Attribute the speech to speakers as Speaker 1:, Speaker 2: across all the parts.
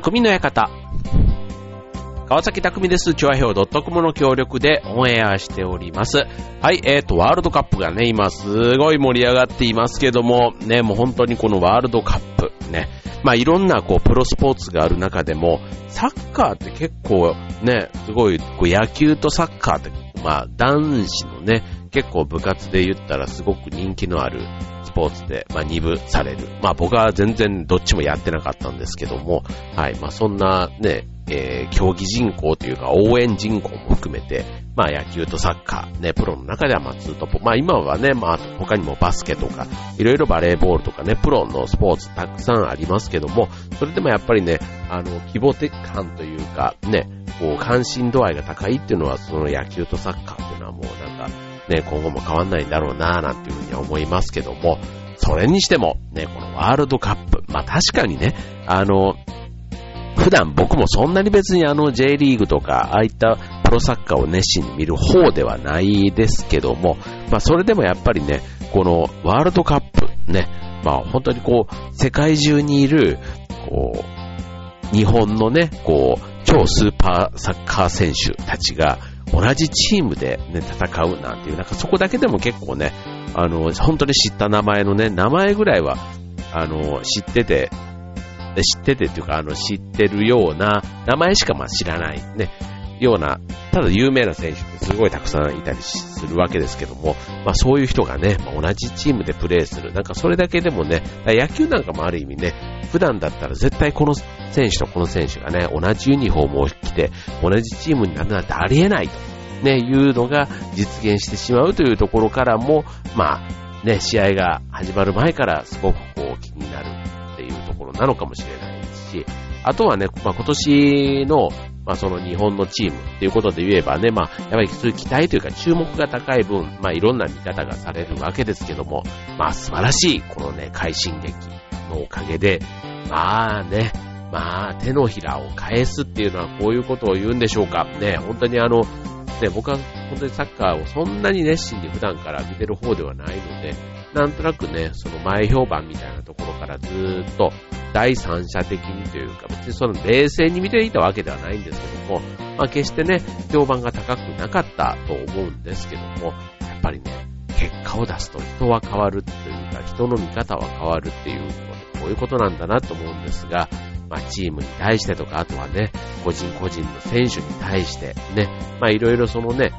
Speaker 1: 匠の館。川崎匠です。チョアヘオ .com の協力でオンエアしております。はい、えーと、ワールドカップがね、今すごい盛り上がっていますけども、ね、もう本当にこのワールドカップ、ね、まあいろんなこう、プロスポーツがある中でも、サッカーって結構ね、すごい、こう野球とサッカーって、まあ男子のね、結構部活で言ったらすごく人気のあるポーツで、まあ、二部される。まあ、僕は全然どっちもやってなかったんですけども、はい。まあ、そんなね、えー、競技人口というか応援人口も含めて、まあ野球とサッカー、ね、プロの中ではまあツートポ、まあ今はね、まあ他にもバスケとか、いろいろバレーボールとかね、プロのスポーツたくさんありますけども、それでもやっぱりね、あの、規模的感というか、ね、こう関心度合いが高いっていうのはその野球とサッカーっていうのはもうなんか、ね、今後も変わんないんだろうなぁなんていうふうに思いますけども、それにしても、ね、このワールドカップ、まあ確かにね、あの、普段僕もそんなに別にあの J リーグとか、ああいったプロサッカーを熱心に見る方ではないですけども、まあそれでもやっぱりね、このワールドカップね、まあ本当にこう、世界中にいる、こう、日本のね、こう、超スーパーサッカー選手たちが、同じチームでね、戦うなんていう、なんかそこだけでも結構ね、あの、本当に知った名前のね、名前ぐらいは、あの、知ってて、知っててっていうか、あの、知ってるような、名前しかまあ知らないね、ような、ただ有名な選手ってすごいたくさんいたりするわけですけども、まあそういう人がね、まあ、同じチームでプレーする。なんかそれだけでもね、野球なんかもある意味ね、普段だったら絶対この選手とこの選手がね、同じユニフォームを着て、同じチームになるなんてありえないと。ね、いうのが実現してしまうというところからも、まあ、ね、試合が始まる前からすごくこう気になるっていうところなのかもしれないですし、あとはね、まあ、今年の、まあ、その日本のチームっていうことで言えばね、まあ、やっぱりそういう期待というか注目が高い分、まあ、いろんな見方がされるわけですけども、まあ、素晴らしい、このね、快進撃のおかげで、まあね、まあ、手のひらを返すっていうのはこういうことを言うんでしょうか。ね、本当にあの、ね、僕は本当にサッカーをそんなに熱心に普段から見てる方ではないので、なんとなくね、その前評判みたいなところからずっと第三者的にというか、別にその冷静に見ていたわけではないんですけども、まあ決してね、評判が高くなかったと思うんですけども、やっぱりね、結果を出すと人は変わるというか、人の見方は変わるっていうこういうことなんだなと思うんですが、まあ、チームに対してとか、あとはね、個人個人の選手に対してね、まあ、いろいろそのね、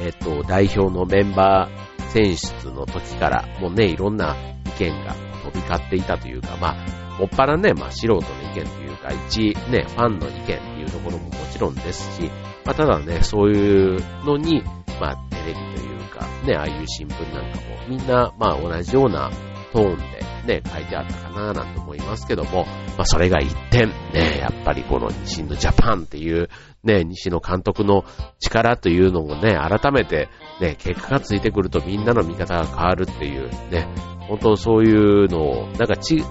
Speaker 1: えっと、代表のメンバー選出の時からもうね、いろんな意見が飛び交っていたというか、まあ、もっぱらね、まあ、素人の意見というか、一ね、ファンの意見っていうところももちろんですし、まあ、ただね、そういうのに、まあ、テレビというか、ね、ああいう新聞なんかも、みんな、まあ、同じようなトーンでね、書いてあったかななんて思いますけども、まあそれが一点、ね、やっぱりこの西のジャパンっていうね、西野監督の力というのもね、改めてね、結果がついてくるとみんなの見方が変わるっていうね、本当そういうのを、なんかち、違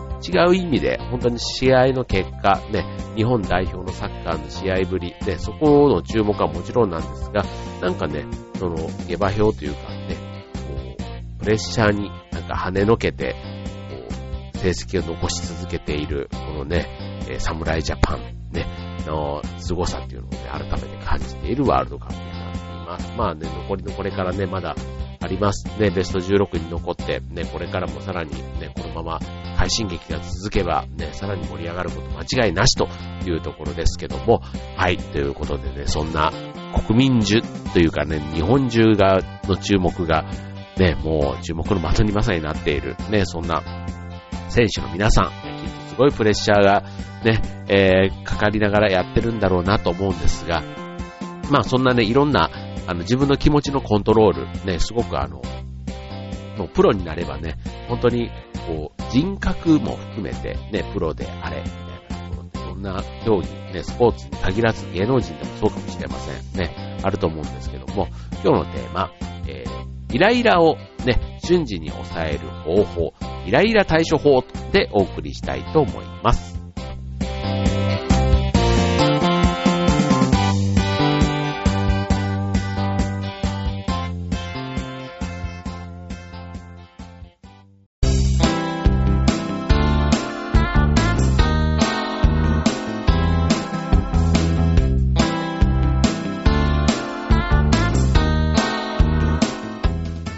Speaker 1: う意味で、本当に試合の結果、ね、日本代表のサッカーの試合ぶり、ね、そこの注目はもちろんなんですが、なんかね、その、下馬評というかね、こう、プレッシャーになんか跳ねのけて、成績を残し続けている、このね、え、侍ジャパン、ね、の凄さっていうのをね、改めて感じているワールドカップになっています。まあね、残りのこれからね、まだありますね、ベスト16に残って、ね、これからもさらにね、このまま快進撃が続けば、ね、さらに盛り上がること間違いなしというところですけども、はい、ということでね、そんな国民中というかね、日本中が、の注目が、ね、もう注目の的にまさになっている、ね、そんな選手の皆さん、きっとすごいプレッシャーがね、えー、かかりながらやってるんだろうなと思うんですが、まあそんなね、いろんな、あの、自分の気持ちのコントロール、ね、すごくあの、もうプロになればね、本当に、こう、人格も含めて、ね、プロであれ、みたいなところって、いろんな競技、ね、スポーツに限らず芸能人でもそうかもしれません。ね、あると思うんですけども、今日のテーマ、えー、イライラをね、瞬時に抑える方法、イライラ対処法でお送りしたいと思います。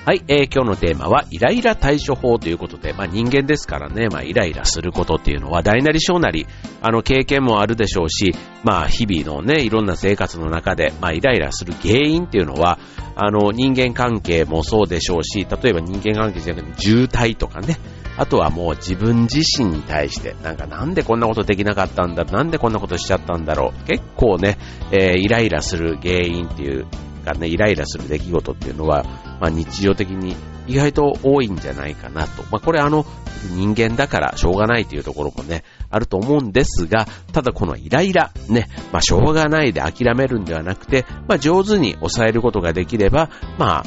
Speaker 1: はい、えー、今日のテーマは、イライラ対処法ということで、まあ人間ですからね、まあイライラすることっていうのは、大なり小なり、あの経験もあるでしょうし、まあ日々のね、いろんな生活の中で、まあイライラする原因っていうのは、あの人間関係もそうでしょうし、例えば人間関係じゃなくて渋滞とかね、あとはもう自分自身に対して、なんかなんでこんなことできなかったんだ、なんでこんなことしちゃったんだろう。結構ね、えー、イライラする原因っていうかね、イライラする出来事っていうのは、まあ日常的に意外と多いんじゃないかなと。まあこれあの、人間だからしょうがないというところもね、あると思うんですが、ただこのイライラ、ね、まあしょうがないで諦めるんではなくて、まあ上手に抑えることができれば、まあ、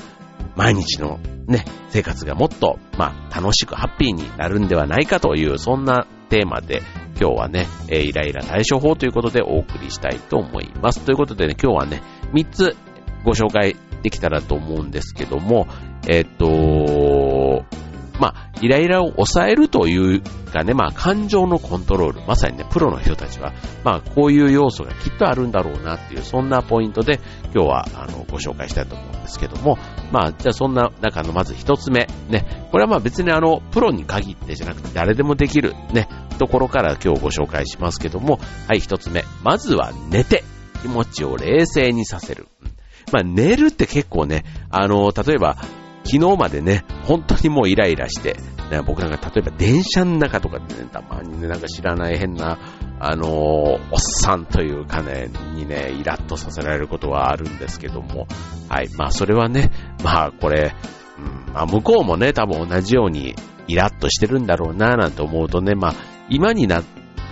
Speaker 1: 毎日のね、生活がもっと、まあ、楽しくハッピーになるんではないかという、そんなテーマで、今日はね、えイライラ対処法ということでお送りしたいと思います。ということでね、今日はね、3つご紹介できたらと思うんですけども、えっ、と、まあ、イライラを抑えるというかね、まあ、感情のコントロール、まさにね、プロの人たちは、まあ、こういう要素がきっとあるんだろうなっていう、そんなポイントで、今日は、あの、ご紹介したいと思うんですけども、まあ、じゃあそんな中のまず一つ目、ね、これはまあ別にあの、プロに限ってじゃなくて誰でもできる、ね、ところから今日ご紹介しますけども、はい、一つ目。まずは寝て、気持ちを冷静にさせる。まあ、寝るって結構ね、あの、例えば、昨日までね、本当にもうイライラして、ね、僕なんか例えば電車の中とかでね、たまにね、なんか知らない変な、あの、おっさんというかね、にね、イラッとさせられることはあるんですけども、はい、まあそれはね、まあこれ、うん、まあ向こうもね、多分同じようにイラッとしてるんだろうな、なんて思うとね、まあ今になっ、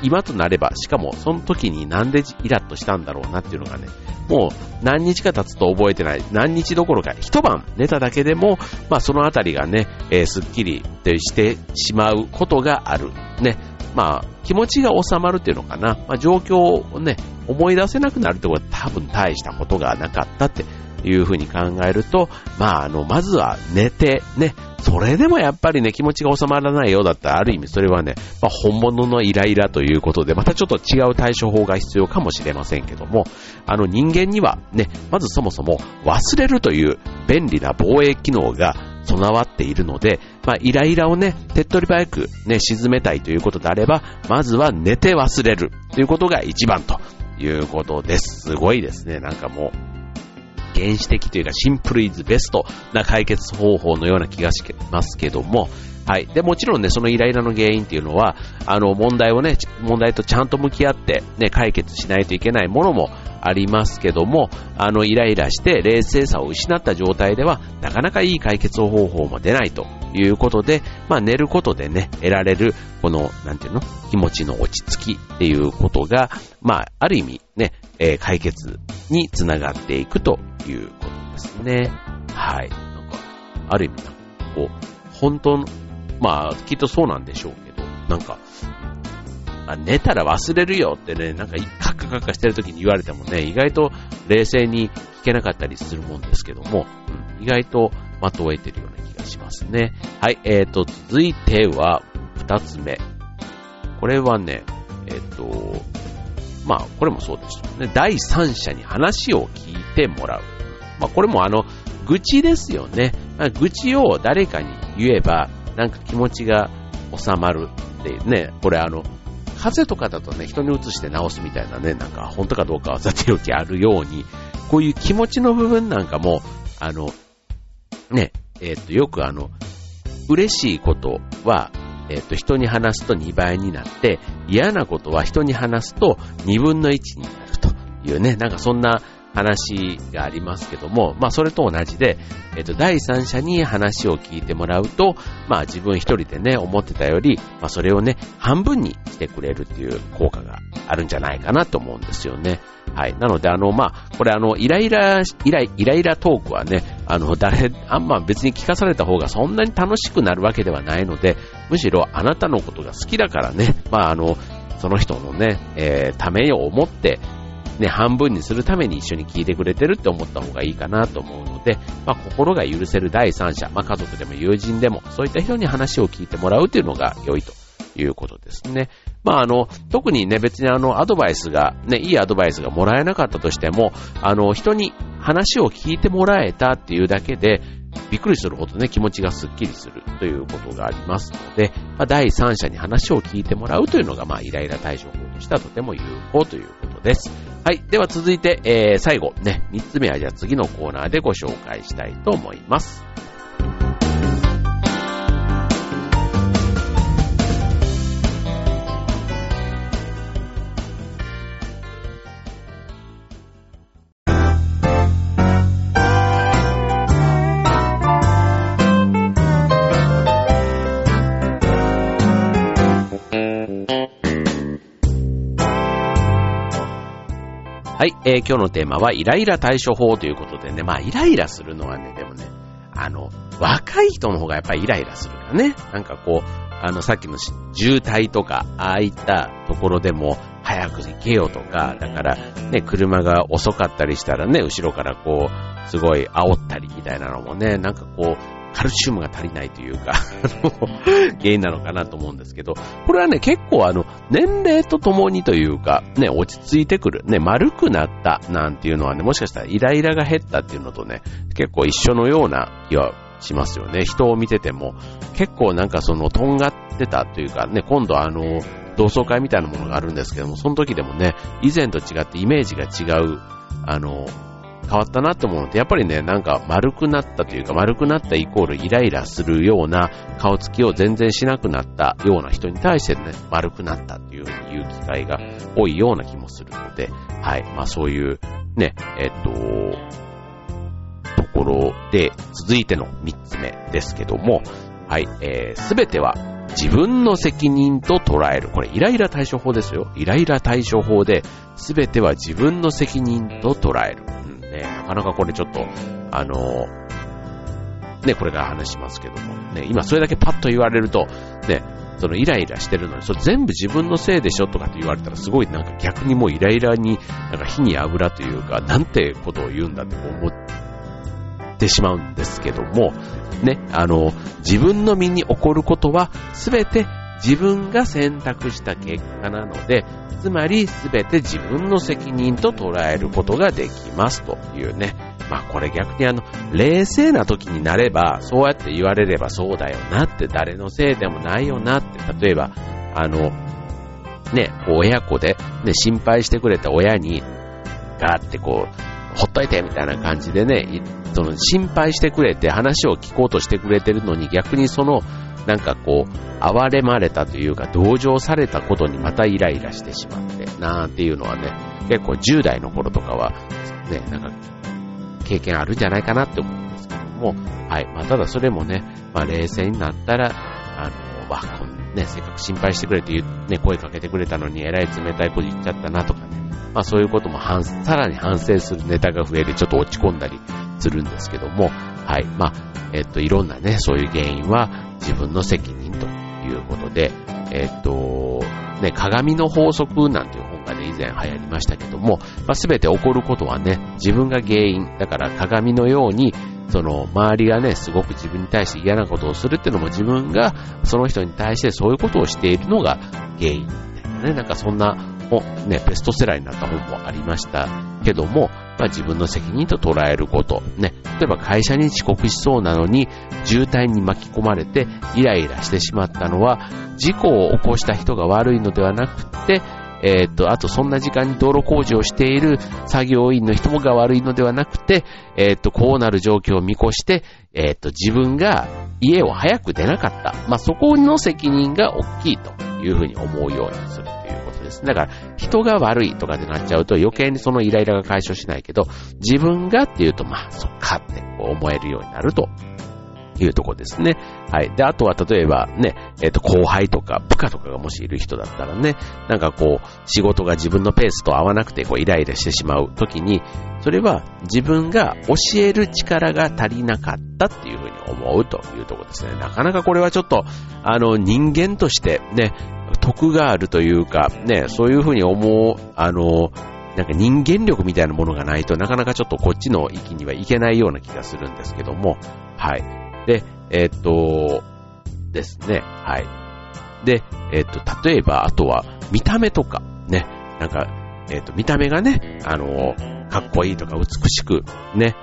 Speaker 1: 今となれば、しかもその時になんでイラッとしたんだろうなっていうのがね、もう何日か経つと覚えてない。何日どころか一晩寝ただけでも、まあそのあたりがね、えー、すっきりしてしまうことがある。ね。まあ気持ちが収まるっていうのかな。まあ状況をね、思い出せなくなるってことは多分大したことがなかったっていうふうに考えると、まああの、まずは寝て、ね、それでもやっぱりね、気持ちが収まらないようだったら、ある意味それはね、まあ、本物のイライラということで、またちょっと違う対処法が必要かもしれませんけども、あの人間にはね、まずそもそも忘れるという便利な防衛機能が備わっているので、まあ、イライラをね、手っ取り早くね、沈めたいということであれば、まずは寝て忘れるということが一番ということです。すごいですね。なんかもう、原始的というかシンプルイズベストな解決方法のような気がしますけども、はい。で、もちろんね、そのイライラの原因っていうのは、あの、問題をね、問題とちゃんと向き合って、ね、解決しないといけないものもありますけども、あの、イライラして冷静さを失った状態では、なかなかいい解決方法も出ないということで、まあ、寝ることでね、得られる、この、なんていうの気持ちの落ち着きっていうことが、まあ、ある意味ね、えー、解決につながっていくということですね。はい。なんか、ある意味、こう、本当の、まあ、きっとそうなんでしょうけど、なんか、あ、寝たら忘れるよってね、なんかカッカカッカしてる時に言われてもね、意外と冷静に聞けなかったりするもんですけども、うん、意外と的を得てるような気がしますね。はい、えーと、続いては、二つ目。これはね、えっ、ー、と、まあ、これもそうですね。第三者に話を聞いてもらう。まあ、これもあの、愚痴ですよね。愚痴を誰かに言えば、なんか気持ちが収まるっていうね、これあの、風邪とかだとね、人に移して治すみたいなね、なんか本当かどうかはさておきあるように、こういう気持ちの部分なんかも、あの、ね、えっ、ー、と、よくあの、嬉しいことは、えっ、ー、と、人に話すと2倍になって、嫌なことは人に話すと2分の1になるというね、なんかそんな話がありますけども、まあそれと同じで、えっ、と、第三者に話を聞いてもらうと、まあ自分一人でね、思ってたより、まあそれをね、半分にしてくれるっていう効果があるんじゃないかなと思うんですよね。はい。なので、あの、まあ、これあの、イライラ、イライイライラトークはね、あの、誰、あんま別に聞かされた方がそんなに楽しくなるわけではないので、むしろあなたのことが好きだからね、まあ、あの、その人のね、えー、ためを思って、ね、半分にするために一緒に聞いてくれてるって思った方がいいかなと思うので、まあ、心が許せる第三者、まあ、家族でも友人でも、そういった人に話を聞いてもらうっていうのが良いということですね。まあ、あの、特にね、別にあの、アドバイスが、ね、いいアドバイスがもらえなかったとしても、あの、人に話を聞いてもらえたっていうだけで、びっくりするほどね、気持ちがスッキリするということがありますので、まあ、第三者に話を聞いてもらうというのが、まあ、イライラ対処法としてはとても有効ということです。はい。では続いて、えー、最後、ね、三つ目はじゃあ次のコーナーでご紹介したいと思います。ー、今日のテーマはイライラ対処法ということでね、まあイライラするのはね、でもね、あの、若い人の方がやっぱりイライラするからね。なんかこう、あの、さっきの渋滞とか、ああいったところでも、早く行けよとか、だから、ね、車が遅かったりしたらね、後ろからこう、すごい煽ったりみたいなのもね、なんかこう、カルシウムが足りないというか 原因なのかなと思うんですけど、これはね、結構あの、年齢とともにというか、ね、落ち着いてくる、ね、丸くなったなんていうのはね、もしかしたらイライラが減ったっていうのとね、結構一緒のような気はしますよね。人を見てても、結構なんかその、とんがってたというか、ね、今度あの、同窓会みたいなものがあるんですけども、その時でもね、以前と違ってイメージが違う、あの、変わったなって思うのって、やっぱりね、なんか丸くなったというか、丸くなったイコールイライラするような顔つきを全然しなくなったような人に対してね、丸くなったっていうふうに言う機会が多いような気もするので、はい。まあそういうね、えっと、ところで、続いての3つ目ですけども、はい、えー、すべては自分の責任と捉える。これ、イライラ対処法ですよ。イライラ対処法で、すべては自分の責任と捉える。ね、なかなかこれちょっと、あの、ね、これから話しますけども、ね、今それだけパッと言われると、ね、そのイライラしてるのに、それ全部自分のせいでしょとかって言われたらすごいなんか逆にもうイライラに、なんか火に油というか、なんてことを言うんだって思ってしまうんですけども、ね、あの、自分の身に起こることは全て自分が選択した結果なので、つまり全て自分の責任と捉えることができますというね。まあこれ逆にあの、冷静な時になれば、そうやって言われればそうだよなって、誰のせいでもないよなって、例えば、あの、ね、親子で、ね、心配してくれた親に、ガーってこう、ほっといてみたいな感じでね、その心配してくれて話を聞こうとしてくれてるのに逆にそのなんかこう、哀れまれたというか、同情されたことにまたイライラしてしまって、なんていうのはね、結構10代の頃とかは、ね、なんか、経験あるんじゃないかなって思うんですけども、はい。まあ、ただそれもね、まあ、冷静になったら、あの、わ、こんね、せっかく心配してくれて、ね、声かけてくれたのに、えらい冷たいこと言っちゃったなとかね、まあ、そういうことも反、さらに反省するネタが増えて、ちょっと落ち込んだりするんですけども、はい。まあ、えっと、いろんなね、そういう原因は自分の責任ということで、えっと、ね、鏡の法則なんていう本がね、以前流行りましたけども、まあ、全て起こることはね、自分が原因。だから鏡のように、その、周りがね、すごく自分に対して嫌なことをするっていうのも自分がその人に対してそういうことをしているのが原因。ね、なんかそんな、ね、ベストセラーになった本もありましたけども、まあ、自分の責任と捉えること。ね、例えば会社に遅刻しそうなのに渋滞に巻き込まれてイライラしてしまったのは事故を起こした人が悪いのではなくて、えー、っと、あとそんな時間に道路工事をしている作業員の人もが悪いのではなくて、えー、っと、こうなる状況を見越して、えー、っと、自分が家を早く出なかった。まあ、そこの責任が大きいというふうに思うようにするということ。ですだから、人が悪いとかでなっちゃうと余計にそのイライラが解消しないけど、自分がっていうと、まあ、そっかって思えるようになるというとこですね。はい。で、あとは例えばね、えっ、ー、と、後輩とか部下とかがもしいる人だったらね、なんかこう、仕事が自分のペースと合わなくて、こう、イライラしてしまうときに、それは自分が教える力が足りなかったっていうふうに思うというとこですね。なかなかこれはちょっと、あの、人間としてね、得があるというか、ね、そういうふうに思う、あの、なんか人間力みたいなものがないとなかなかちょっとこっちの域にはいけないような気がするんですけども、はい。で、えー、っと、ですね、はい。で、えー、っと、例えば、あとは、見た目とか、ね、なんか、えー、っと、見た目がね、あの、かっこいいとか美しく、ね、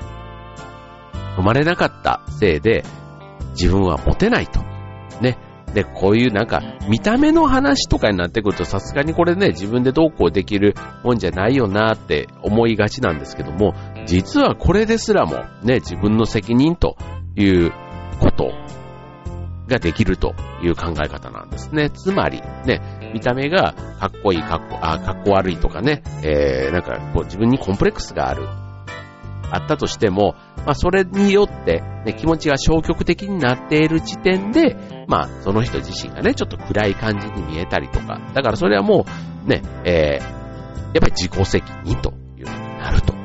Speaker 1: 飲まれなかったせいで、自分はモテないと。ね。で、こういうなんか、見た目の話とかになってくると、さすがにこれね、自分でどうこうできるもんじゃないよなって思いがちなんですけども、実はこれですらも、ね、自分の責任ということができるという考え方なんですね。つまり、ね、見た目がかっこいい、かっこ、あ、かっこ悪いとかね、えー、なんかこう自分にコンプレックスがある、あったとしても、まあそれによって、ね、気持ちが消極的になっている時点で、まあその人自身がね、ちょっと暗い感じに見えたりとか、だからそれはもう、ね、えー、やっぱり自己責任というふうになると。ね、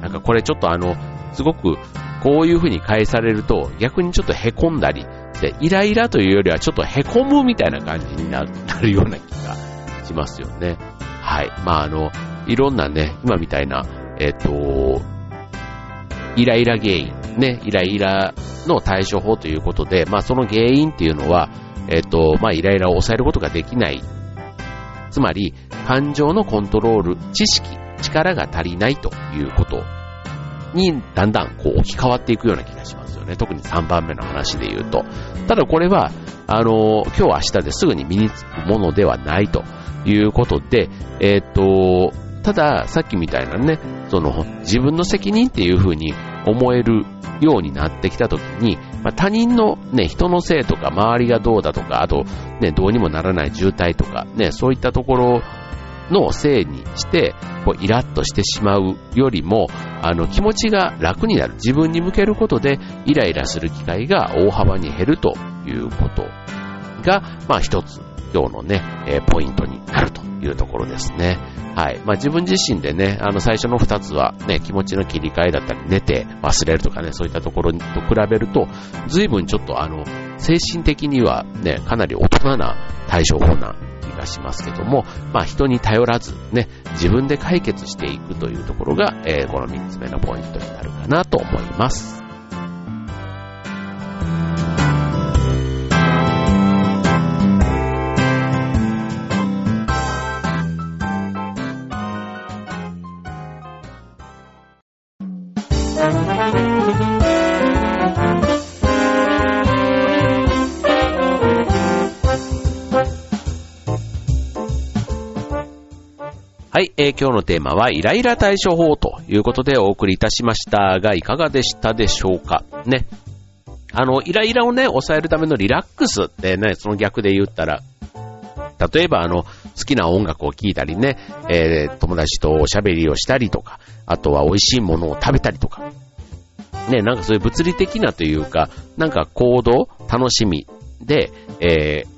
Speaker 1: なんかこれちょっとあの、すごくこういうふうに返されると逆にちょっと凹んだり、で、イライラというよりはちょっと凹むみたいな感じになるような気がしますよね。はい。まあ、あの、いろんなね、今みたいな、えっ、と、イライラ原因、ね、イライラの対処法ということで、まあ、その原因っていうのは、えっ、と、まあ、イライラを抑えることができない。つまり、感情のコントロール、知識、力が足りないということに、だんだんこう置き換わっていくような気がしますよね。特に3番目の話で言うと。ただこれは、あの、今日明日ですぐに身につくものではないということで、えっ、と、ただ、さっきみたいなね、その、自分の責任っていう風に思えるようになってきたときに、まあ、他人のね、人のせいとか、周りがどうだとか、あと、ね、どうにもならない渋滞とか、ね、そういったところのせいにして、こうイラッとしてしまうよりも、あの気持ちが楽になる。自分に向けることでイライラする機会が大幅に減るということが、まあ一つ今日のね、えー、ポイントになるというところですね。はい。まあ自分自身でね、あの最初の二つはね、気持ちの切り替えだったり、寝て忘れるとかね、そういったところと比べると、随分ちょっとあの、精神的にはね、かなり大人な対処法な気がしますけども、まあ人に頼らずね、自分で解決していくというところが、えー、この3つ目のポイントになるかなと思います。え、今日のテーマはイライラ対処法ということでお送りいたしましたが、いかがでしたでしょうか？ね。あの、イライラをね、抑えるためのリラックスってね、その逆で言ったら、例えばあの、好きな音楽を聴いたりね、えー、友達とおしゃべりをしたりとか、あとは美味しいものを食べたりとか、ね、なんかそういう物理的なというか、なんか行動、楽しみで、えー、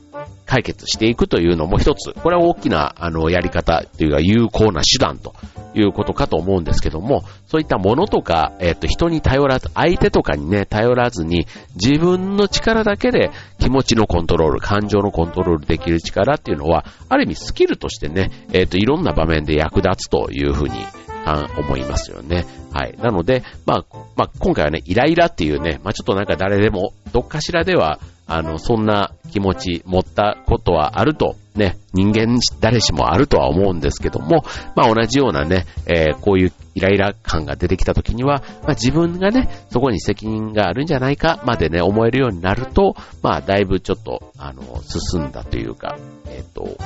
Speaker 1: 解決していくというのも一つ、これは大きな、あの、やり方というか有効な手段ということかと思うんですけども、そういったものとか、えっ、と、人に頼らず、相手とかにね、頼らずに、自分の力だけで気持ちのコントロール、感情のコントロールできる力っていうのは、ある意味スキルとしてね、えっ、と、いろんな場面で役立つというふうに思いますよね。はい。なので、まあ、まあ、今回はね、イライラっていうね、まあ、ちょっとなんか誰でも、どっかしらでは、あの、そんな気持ち持ったことはあると、ね、人間誰しもあるとは思うんですけども、まあ同じようなね、えー、こういうイライラ感が出てきた時には、まあ自分がね、そこに責任があるんじゃないかまでね、思えるようになると、まあだいぶちょっと、あの、進んだというか、えっ、ー、と、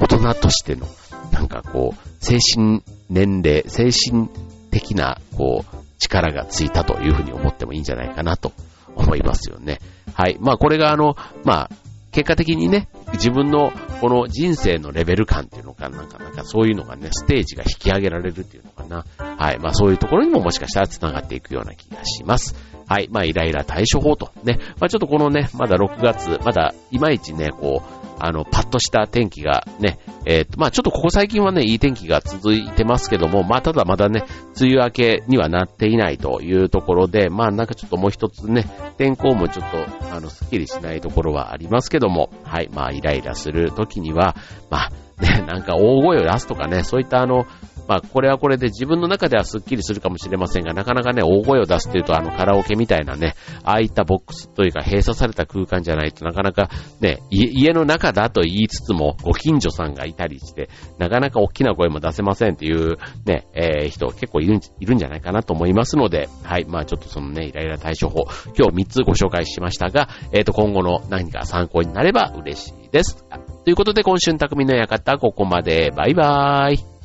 Speaker 1: 大人としての、なんかこう、精神年齢、精神的な、こう、力がついたというふうに思ってもいいんじゃないかなと思いますよね。はい。まあこれがあの、まあ、結果的にね、自分のこの人生のレベル感っていうのかなんか、なんかそういうのがね、ステージが引き上げられるっていうのかな。はい。まあそういうところにももしかしたら繋がっていくような気がします。はい。まあイライラ対処法とね。まあちょっとこのね、まだ6月、まだいまいちね、こう、あの、パッとした天気がね、えっ、と、まあちょっとここ最近はね、いい天気が続いてますけども、まあただまだね、梅雨明けにはなっていないというところで、まあなんかちょっともう一つね、天候もちょっと、あの、スッキリしないところはありますけども、はい、まあイライラする時には、まあね、なんか大声を出すとかね、そういったあの、まあ、これはこれで自分の中ではスッキリするかもしれませんが、なかなかね、大声を出すっていうと、あの、カラオケみたいなね、ああいったボックスというか閉鎖された空間じゃないとなかなかね、家の中だと言いつつも、ご近所さんがいたりして、なかなか大きな声も出せませんっていうね、えー、人結構いるんいるんじゃないかなと思いますので、はい、まあちょっとそのね、イライラ対処法、今日3つご紹介しましたが、えっ、ー、と、今後の何か参考になれば嬉しいです。ということで、今週の匠の館は、ここまで。バイバーイ。